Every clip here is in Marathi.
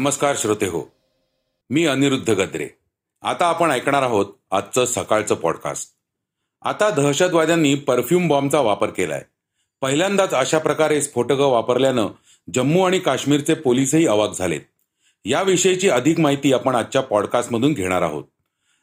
नमस्कार श्रोते हो. मी अनिरुद्ध गद्रे. आता आपण ऐकणार आहोत आजचं सकाळचं पॉडकास्ट आता दहशतवाद्यांनी परफ्यूम बॉम्बचा वापर केलाय. पहिल्यांदाच अशा प्रकारे स्फोटकं वापरल्यानं जम्मू आणि काश्मीरचे पोलीसही अवाक झालेत. याविषयीची अधिक माहिती आपण आजच्या पॉडकास्टमधून घेणार आहोत.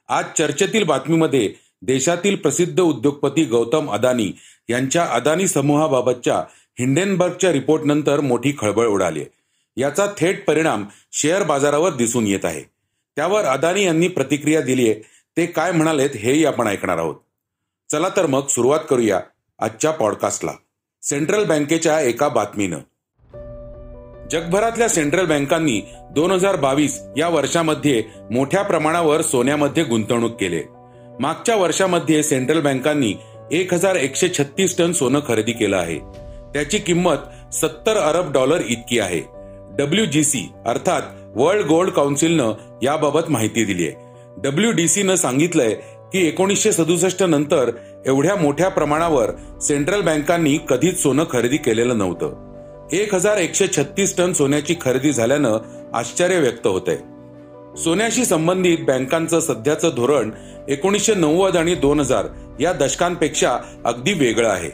आज चर्चेतील बातमीमध्ये देशातील प्रसिद्ध उद्योगपती गौतम अदानी यांच्या अदानी समूहाबाबतच्या हिंडेनबर्गच्या रिपोर्टनंतर मोठी खळबळ उडाली आहे याचा थेट परिणाम शेअर बाजारावर दिसून येत आहे. त्यावर अदानी यांनी प्रतिक्रिया दिली आहे. ते काय म्हणालेत हेही आपण ऐकणार आहोत. चला तर मग सुरुवात करूया आजच्या पॉडकास्टला. सेंट्रल बँकेच्या एका बातमीनं. जगभरातल्या सेंट्रल बँकांनी दोन हजार बावीस या वर्षामध्ये मोठ्या प्रमाणावर सोन्यामध्ये गुंतवणूक केले. मागच्या वर्षामध्ये सेंट्रल बँकांनी एक हजार एकशे छत्तीस टन सोनं खरेदी केलं आहे. त्याची किंमत सत्तर अरब डॉलर इतकी आहे. डब्ल्यू जी सी अर्थात वर्ल्ड गोल्ड काउन्सिलनं याबाबत माहिती दिली आहे. डब्ल्यू डी सीनं सांगितलंय की एकोणीसशे सदुसष्ट नंतर एवढ्या मोठ्या प्रमाणावर सेंट्रल बँकांनी कधीच सोनं खरेदी केलेलं नव्हतं. एक हजार एकशे छत्तीस टन सोन्याची खरेदी झाल्यानं आश्चर्य व्यक्त होतंय. सोन्याशी संबंधित बँकांचं सध्याचं धोरण एकोणीसशे नव्वद आणि दोन हजार या दशकांपेक्षा अगदी वेगळं आहे.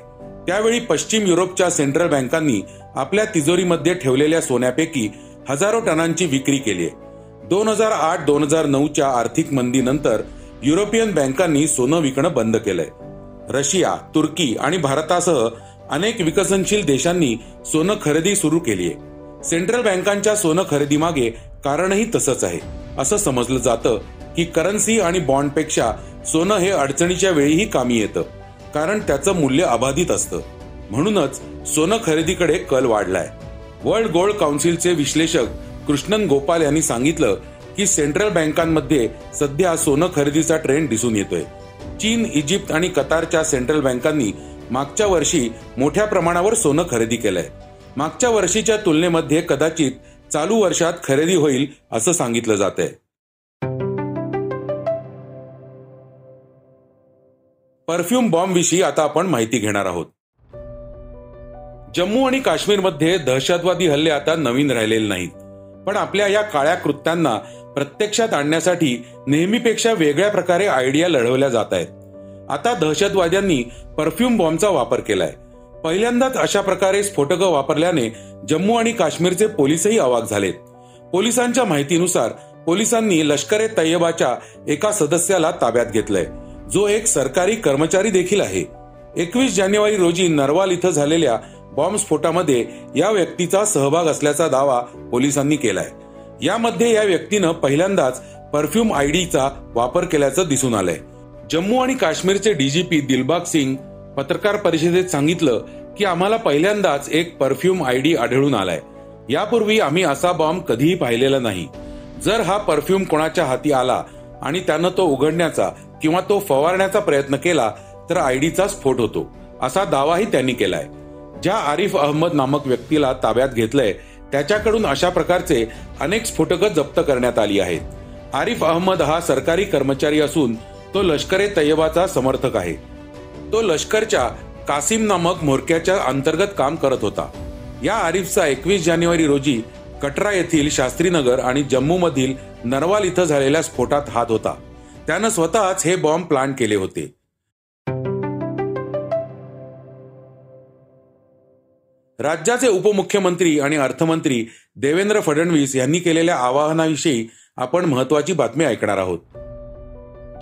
त्यावेळी पश्चिम युरोपच्या सेंट्रल बँकांनी आपल्या तिजोरीमध्ये ठेवलेल्या सोन्यापैकी हजारो टनांची विक्री केली आहे. दोन हजार आठ दोन हजार नऊच्या आर्थिक मंदीनंतर युरोपियन बँकांनी सोनं विकणं बंद केलंय. रशिया तुर्की आणि भारतासह अनेक विकसनशील देशांनी सोनं खरेदी सुरू केली आहे. सेंट्रल बँकांच्या सोनं खरेदी मागे कारणही तसंच आहे. असं समजलं जातं की करन्सी आणि बॉन्डपेक्षा सोनं हे अडचणीच्या वेळीही कामी येतं. कारण त्याचं मूल्य अबाधित असतं. म्हणूनच सोनं खरेदीकडे कल वाढलाय. वर्ल्ड गोल्ड काउन्सिलचे विश्लेषक कृष्णन गोपाल यांनी सांगितलं की सेंट्रल बँकांमध्ये सध्या सोनं खरेदीचा ट्रेंड दिसून येतोय. चीन इजिप्त आणि कतारच्या सेंट्रल बँकांनी मागच्या वर्षी मोठ्या प्रमाणावर सोनं खरेदी केलंय. मागच्या वर्षीच्या तुलनेमध्ये कदाचित चालू वर्षात खरेदी होईल असं सांगितलं जात आहे परफ्यूम बॉम्ब विषयी आता आपण माहिती घेणार आहोत. जम्मू आणि काश्मीरमध्ये दहशतवादी हल्ले आता नवीन राहिलेले नाहीत. पण आपल्या या काळ्या कृत्यांना प्रत्यक्षात आणण्यासाठी नेहमीपेक्षा वेगळ्या प्रकारे आयडिया लढवल्या जात आहेत. आता दहशतवाद्यांनी परफ्यूम बॉम्बचा वापर केलाय. पहिल्यांदाच अशा प्रकारे स्फोटकं वापरल्याने जम्मू आणि काश्मीरचे पोलीसही अवाक झालेत. पोलिसांच्या माहितीनुसार पोलिसांनी लष्कर ए तय्यबाच्या एका सदस्याला ताब्यात घेतलंय जो एक सरकारी कर्मचारी देखील आहे. एकवीस जानेवारी रोजी नरवाल इथं झालेल्या बॉम्बस्फोटामध्ये या व्यक्तीचा सहभाग असल्याचा दावा पोलिसांनी केलाय. यामध्ये या व्यक्तीनं पहिल्यांदाच परफ्यूम आयडीचा वापर केल्याचं दिसून आलंय. जम्मू आणि काश्मीरचे डीजीपी दिलबाग सिंग पत्रकार परिषदेत सांगितलं की आम्हाला पहिल्यांदाच एक परफ्यूम आयडी आढळून आलाय. यापूर्वी आम्ही असा बॉम्ब कधीही पाहिलेला नाही. जर हा परफ्यूम कोणाच्या हाती आला आणि त्यानं तो उघडण्याचा किंवा तो फवारण्याचा प्रयत्न केला तर आयडीचा स्फोट होतो असा दावाही त्यांनी केलाय. ज्या आरिफ अहमद नामक व्यक्तीला ताब्यात घेतलंय त्याच्याकडून अशा प्रकारचे अनेक स्फोटकं जप्त करण्यात आली आहेत. आरिफ अहमद हा सरकारी कर्मचारी असून तो लष्करे तय्यबाचा समर्थक आहे. तो लष्करच्या कासिम नामक म्होरक्याच्या अंतर्गत काम करत होता. या आरिफचा एकवीस जानेवारी रोजी कटरा येथील शास्त्रीनगर आणि जम्मू मधील नरवाल इथं झालेल्या स्फोटात हात होता. त्यानं स्वतःच हे बॉम्ब प्लांट केले होते. राज्याचे उपमुख्यमंत्री आणि अर्थमंत्री देवेंद्र फडणवीस यांनी केलेल्या आवाहनाविषयी आपण महत्वाची बातमी ऐकणार आहोत.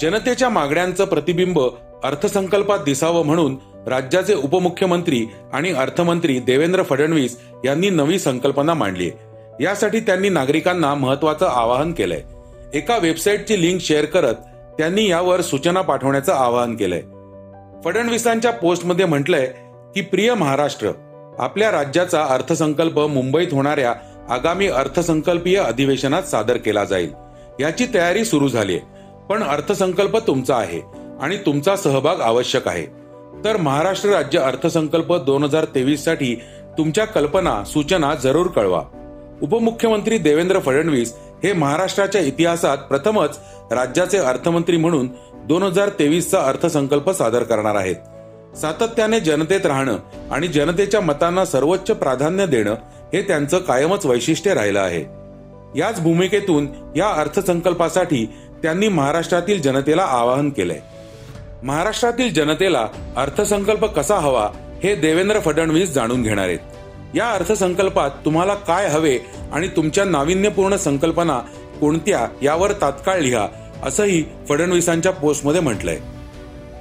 जनतेच्या मागण्यांचं प्रतिबिंब अर्थसंकल्पात दिसावं म्हणून राज्याचे उपमुख्यमंत्री आणि अर्थमंत्री देवेंद्र फडणवीस यांनी नवी संकल्पना मांडली यासाठी त्यांनी नागरिकांना महत्वाचं आवाहन केलंय. एका वेबसाईटची लिंक शेअर करत त्यांनी यावर सूचना पाठवण्याचं आवाहन केलंय. फडणवीसांच्या पोस्टमध्ये म्हटलंय की प्रिय महाराष्ट्र आपल्या राज्याचा अर्थसंकल्प मुंबईत होणाऱ्या आगामी अर्थसंकल्पीय अधिवेशनात सादर केला जाईल. याची तयारी सुरू झाली पण अर्थसंकल्प तुमचा आहे आणि तुमचा सहभाग आवश्यक आहे. तर महाराष्ट्र राज्य अर्थसंकल्प दोन हजार तेवीससाठी तुमच्या कल्पना सूचना जरूर कळवा. उपमुख्यमंत्री देवेंद्र फडणवीस हे महाराष्ट्राच्या इतिहासात प्रथमच राज्याचे अर्थमंत्री म्हणून दोन हजार तेवीसचा अर्थसंकल्प सादर करणार आहेत. सातत्याने जनतेत राहणं आणि जनतेच्या मतांना सर्वोच्च प्राधान्य देणं हे त्यांचं कायमच वैशिष्ट्य राहिलं आहे. याच भूमिकेतून या अर्थसंकल्पासाठी त्यांनी महाराष्ट्रातील जनतेला आवाहन केलंय. महाराष्ट्रातील जनतेला अर्थसंकल्प कसा हवा हे देवेंद्र फडणवीस जाणून घेणार आहेत. या अर्थसंकल्पात तुम्हाला काय हवे आणि तुमच्या नाविन्यपूर्ण संकल्पना कोणत्या यावर तात्काळ लिहा असंही फडणवीसांच्या पोस्टमध्ये म्हटलंय.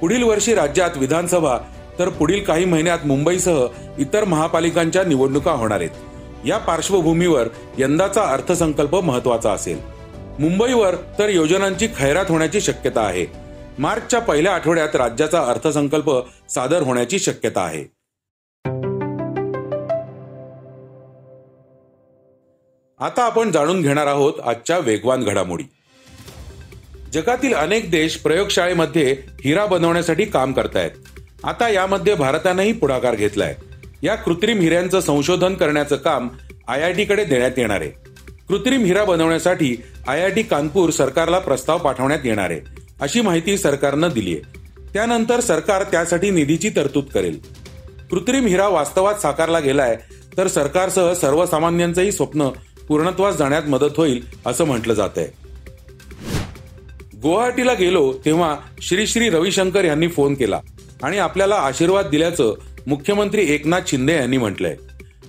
पुढील वर्षी राज्यात विधानसभा तर पुढील काही महिन्यात मुंबईसह इतर महापालिकांच्या निवडणुका होणार आहेत. या पार्श्वभूमीवर यंदाचा अर्थसंकल्प महत्त्वाचा असेल. मुंबईवर तर योजनांची खैरात होण्याची शक्यता आहे. मार्चच्या पहिल्या आठवड्यात राज्याचा अर्थसंकल्प सादर होण्याची शक्यता आहे. आता आपण जाणून घेणार आहोत आजच्या वेगवान घडामोडी. जगातील अनेक देश प्रयोगशाळेमध्ये हिरा बनवण्यासाठी काम करतायत. आता यामध्ये भारतानंही पुढाकार घेतलाय. या कृत्रिम हिऱ्यांचं संशोधन करण्याचं काम आय आय टीकडे देण्यात येणार आहे. कृत्रिम हिरा बनवण्यासाठी आय आय टी कानपूर सरकारला प्रस्ताव पाठवण्यात येणार आहे अशी माहिती सरकारनं दिली आहे त्यानंतर सरकार त्यासाठी निधीची तरतूद करेल. कृत्रिम हिरा वास्तवात साकारला गेलाय तर सरकारसह सर्वसामान्यांचंही स्वप्न पूर्णत्वास जाण्यात मदत होईल असं म्हटलं जात आहे गुवाहाटीला गेलो तेव्हा श्री श्री रविशंकर यांनी फोन केला आणि आपल्याला आशीर्वाद दिल्याचं मुख्यमंत्री एकनाथ शिंदे यांनी म्हटलंय.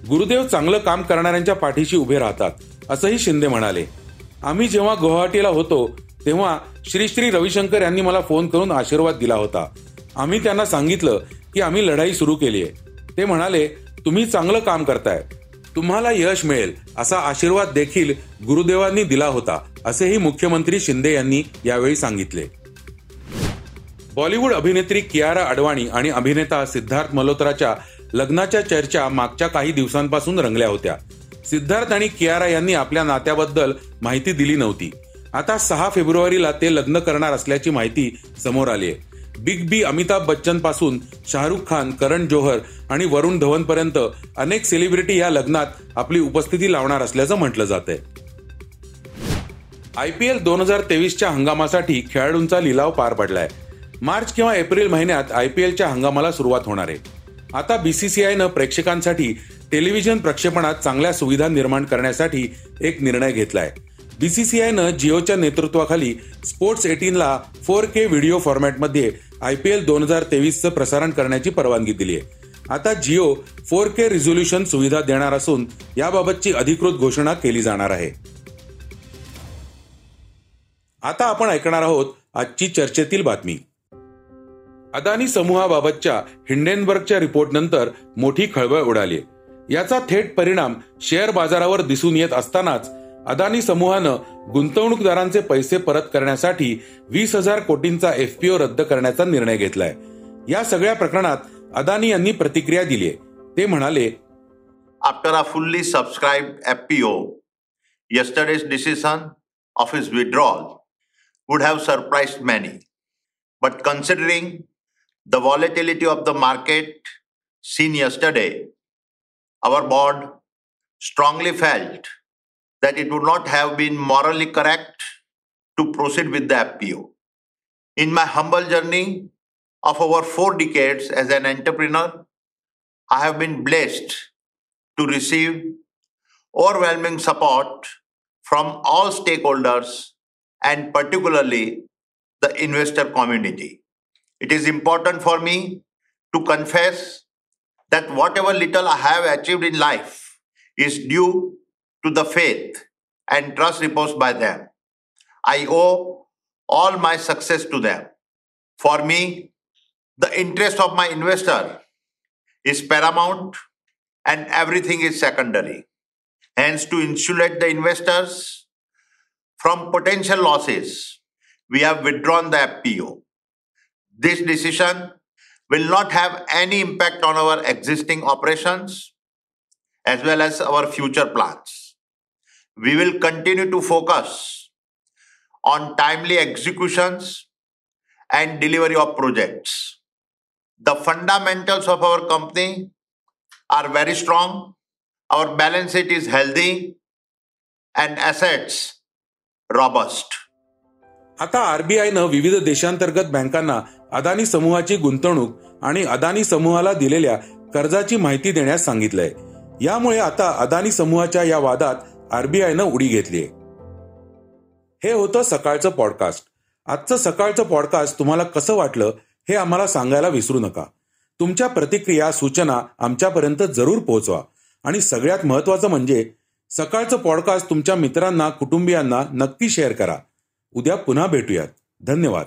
गुरुदेव चांगलं काम करणाऱ्यांच्या पाठीशी उभे राहतात असंही शिंदे म्हणाले. आम्ही जेव्हा गुवाहाटीला होतो तेव्हा श्री श्री रविशंकर यांनी मला फोन करून आशीर्वाद दिला होता. आम्ही त्यांना सांगितलं की आम्ही लढाई सुरू केली आहे ते म्हणाले तुम्ही चांगलं काम करताय. तुम्हाला यश मिळेल असा आशीर्वाद देखील गुरुदेवांनी दिला होता असेही मुख्यमंत्री शिंदे यांनी यावेळी सांगितले. बॉलिवूड अभिनेत्री कियारा अडवाणी आणि अभिनेता सिद्धार्थ मल्होत्राच्या लग्नाच्या चर्चा मागच्या काही दिवसांपासून रंगल्या होत्या. सिद्धार्थ आणि कियारा यांनी आपल्या नात्याबद्दल माहिती दिली नव्हती. आता सहा फेब्रुवारीला ते लग्न करणार असल्याची माहिती समोर आली आहे बिग बी अमिताभ बच्चनपासून शाहरुख खान करण जोहर आणि वरुण धवन पर्यंत अनेक सेलिब्रिटी या लग्नात आपली उपस्थिती लावणार असल्याचं म्हटलं जात आहे आय पी एल दोन हजार तेवीसच्या हंगामासाठी खेळाडूंचा लिलाव पार पडलाय. मार्च किंवा एप्रिल महिन्यात आय पी एलच्या हंगामाला सुरुवात होणार आहे. आता बीसीसीआयनं प्रेक्षकांसाठी टेलिव्हिजन प्रक्षेपणात चांगल्या सुविधा निर्माण करण्यासाठी एक निर्णय घेतलाय. बीसीसीआयनं जिओच्या नेतृत्वाखाली स्पोर्ट्स एटीनला फोर के व्हिडिओ फॉर्मॅटमध्ये आय पी एल दोन हजार तेवीसचं प्रसारण करण्याची परवानगी दिली आहे आता जिओ फोर के रिझोल्युशन सुविधा देणार असून याबाबतची अधिकृत घोषणा केली जाणार आहे. आता आपण ऐकणार आहोत आजची चर्चेतील बातमी. अदानी समूहाबाबतच्या हिंडेनबर्गच्या रिपोर्टनंतर मोठी खळबळ उडाली याचा थेट परिणाम शेअर बाजारावर दिसून येत असतानाच अदानी समूहानं गुंतवणूकदारांचे पैसे परत करण्यासाठी वीस हजार कोटींचा एफपीओ रद्द करण्याचा निर्णय घेतलाय. या सगळ्या प्रकरणात अदानी यांनी प्रतिक्रिया दिली आहे. ते म्हणाले after a fully subscribe FPO yesterday's decision of this withdrawal would have surprise many but considering the volatility of the market scene yesterday our board strongly felt that it would not have been morally correct to proceed with the FPO. In my humble journey of over four decades as an entrepreneur, I have been blessed to receive overwhelming support from all stakeholders and particularly the investor community. It is important for me to confess that whatever little I have achieved in life is due to the faith and trust reposed by them. I owe all my success to them. For me, the interest of my investor is paramount and everything is secondary. Hence, to insulate the investors from potential losses, we have withdrawn the FPO. This decision will not have any impact on our existing operations as well as our future plans. We will continue to focus on timely executions and delivery of projects. The fundamentals of our company are very strong. Our balance sheet is healthy and assets robust. आता आरबीआयनं विविध देशांतर्गत बँकांना अदानी समूहाची गुंतवणूक आणि अदानी समूहाला दिलेल्या कर्जाची माहिती देण्यास सांगितलंय यामुळे आता अदानी समूहाच्या या वादात आरबीआयनं उडी घेतलीय हे होतं सकाळचं पॉडकास्ट आजचं सकाळचं पॉडकास्ट तुम्हाला कसं वाटलं हे आम्हाला सांगायला विसरू नका. तुमच्या प्रतिक्रिया सूचना आमच्यापर्यंत जरूर पोहोचवा. आणि सगळ्यात महत्वाचं म्हणजे सकाळचं पॉडकास्ट तुमच्या मित्रांना कुटुंबियांना नक्की शेअर करा. उद्या पुन्हा भेटूयात. धन्यवाद.